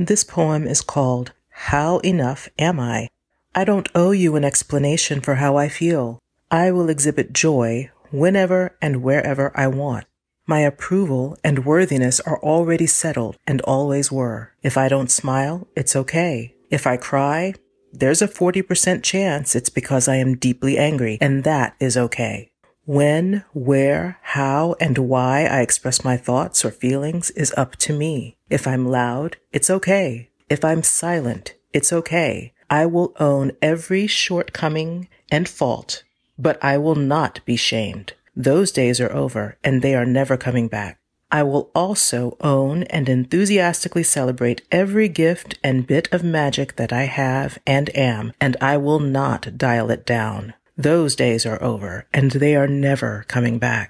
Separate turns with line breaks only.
This poem is called How Enough Am I? I don't owe you an explanation for how I feel. I will exhibit joy whenever and wherever I want. My approval and worthiness are already settled and always were. If I don't smile, it's okay. If I cry, there's a 40% chance it's because I am deeply angry, and that is okay. When, where, how, and why I express my thoughts or feelings is up to me. If I'm loud, it's okay. If I'm silent, it's okay. I will own every shortcoming and fault, but I will not be shamed. Those days are over and they are never coming back. I will also own and enthusiastically celebrate every gift and bit of magic that I have and am, and I will not dial it down. Those days are over and they are never coming back.